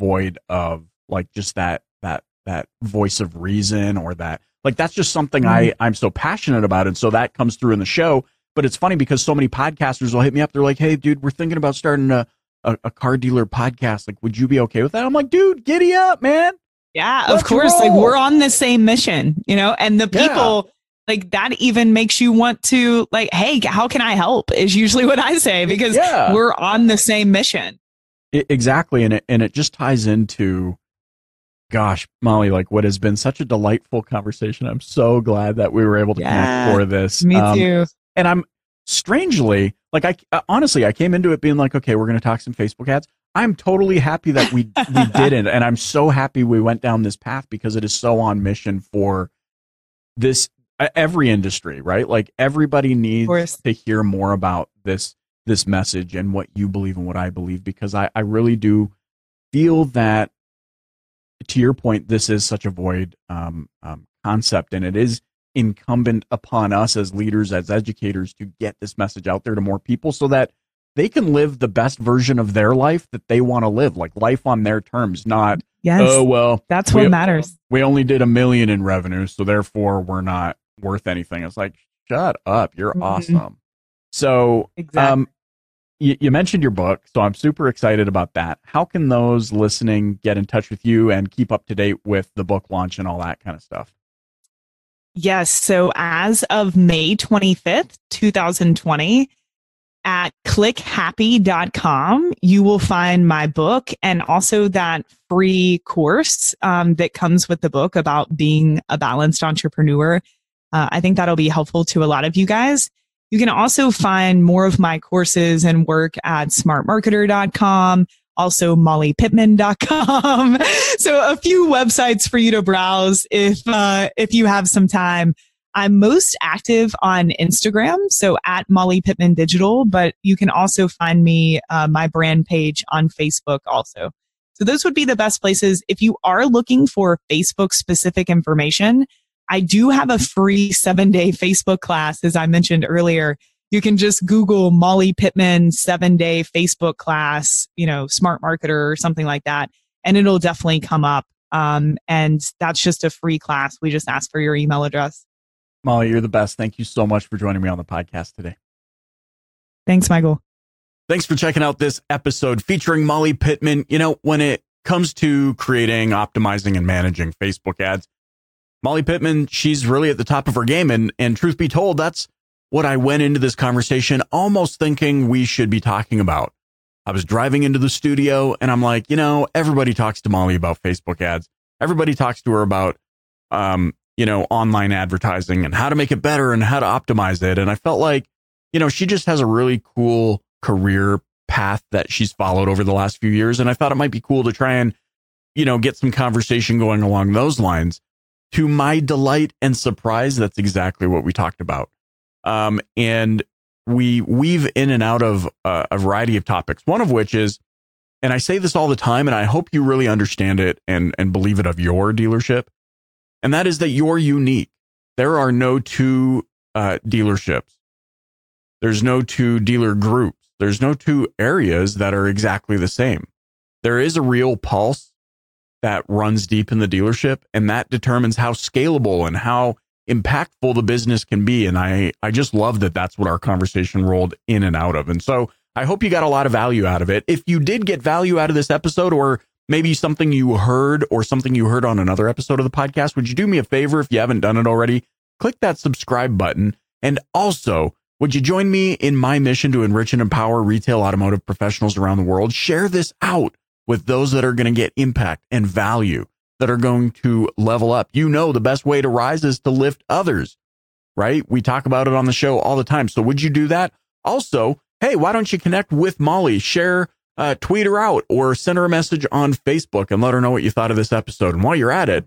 void of like just that that that voice of reason or that like that's just something mm-hmm. I I'm so passionate about, and so that comes through in the show. But it's funny because so many podcasters will hit me up. They're like, "Hey, dude, we're thinking about starting a a, a car dealer podcast. Like, would you be okay with that?" I'm like, "Dude, giddy up, man." Yeah, Let's of course. Roll. Like we're on the same mission, you know, and the people. Yeah like that even makes you want to like hey how can i help is usually what i say because yeah. we're on the same mission it, exactly and it and it just ties into gosh molly like what has been such a delightful conversation i'm so glad that we were able to yeah, connect for this me um, too and i'm strangely like i uh, honestly i came into it being like okay we're going to talk some facebook ads i'm totally happy that we we didn't and i'm so happy we went down this path because it is so on mission for this every industry, right? Like everybody needs to hear more about this this message and what you believe and what I believe because I, I really do feel that to your point, this is such a void um, um, concept, and it is incumbent upon us as leaders, as educators, to get this message out there to more people so that they can live the best version of their life that they want to live, like life on their terms, not yes, oh well, that's what matters. We only did a million in revenue, so therefore we're not worth anything. It's like, shut up, you're mm-hmm. awesome. So, exactly. um, you, you mentioned your book, so I'm super excited about that. How can those listening get in touch with you and keep up to date with the book launch and all that kind of stuff? Yes. So as of May 25th, 2020, at clickhappy.com, you will find my book and also that free course um, that comes with the book about being a balanced entrepreneur. Uh, I think that'll be helpful to a lot of you guys. You can also find more of my courses and work at smartmarketer.com, also mollypittman.com. so a few websites for you to browse if, uh, if you have some time. I'm most active on Instagram, so at Molly Pittman Digital, but you can also find me, uh, my brand page on Facebook also. So those would be the best places. If you are looking for Facebook specific information, I do have a free seven day Facebook class, as I mentioned earlier. You can just Google Molly Pittman seven day Facebook class, you know, smart marketer or something like that, and it'll definitely come up. Um, and that's just a free class. We just ask for your email address. Molly, you're the best. Thank you so much for joining me on the podcast today. Thanks, Michael. Thanks for checking out this episode featuring Molly Pittman. You know, when it comes to creating, optimizing, and managing Facebook ads, Molly Pittman, she's really at the top of her game. And, and truth be told, that's what I went into this conversation almost thinking we should be talking about. I was driving into the studio and I'm like, you know, everybody talks to Molly about Facebook ads. Everybody talks to her about, um, you know, online advertising and how to make it better and how to optimize it. And I felt like, you know, she just has a really cool career path that she's followed over the last few years. And I thought it might be cool to try and, you know, get some conversation going along those lines. To my delight and surprise, that's exactly what we talked about. Um, and we weave in and out of uh, a variety of topics, one of which is, and I say this all the time, and I hope you really understand it and, and believe it of your dealership and that is that you're unique. There are no two uh, dealerships. There's no two dealer groups. There's no two areas that are exactly the same. There is a real pulse that runs deep in the dealership, and that determines how scalable and how impactful the business can be. And I, I just love that that's what our conversation rolled in and out of. And so I hope you got a lot of value out of it. If you did get value out of this episode, or maybe something you heard or something you heard on another episode of the podcast, would you do me a favor if you haven't done it already? Click that subscribe button. And also, would you join me in my mission to enrich and empower retail automotive professionals around the world? Share this out with those that are going to get impact and value, that are going to level up. You know, the best way to rise is to lift others, right? We talk about it on the show all the time. So would you do that? Also, hey, why don't you connect with Molly? Share uh, tweet her out or send her a message on Facebook and let her know what you thought of this episode. And while you're at it,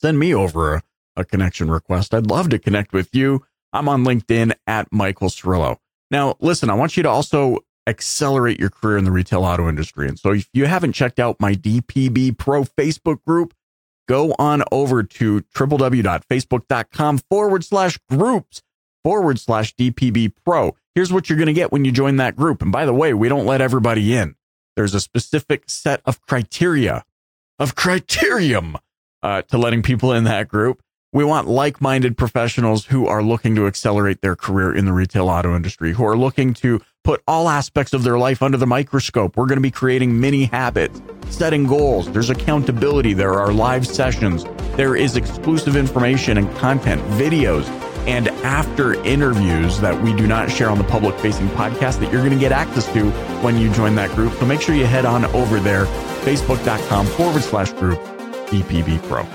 send me over a, a connection request. I'd love to connect with you. I'm on LinkedIn at Michael Cirillo. Now, listen, I want you to also accelerate your career in the retail auto industry. And so if you haven't checked out my DPB Pro Facebook group, go on over to www.facebook.com forward slash groups forward slash DPB Pro. Here's what you're going to get when you join that group. And by the way, we don't let everybody in. There's a specific set of criteria, of criterium uh, to letting people in that group. We want like minded professionals who are looking to accelerate their career in the retail auto industry, who are looking to put all aspects of their life under the microscope. We're going to be creating mini habits, setting goals. There's accountability. There are live sessions. There is exclusive information and content, videos, and after interviews that we do not share on the public facing podcast that you're going to get access to when you join that group. So make sure you head on over there, facebook.com forward slash group DPB Pro.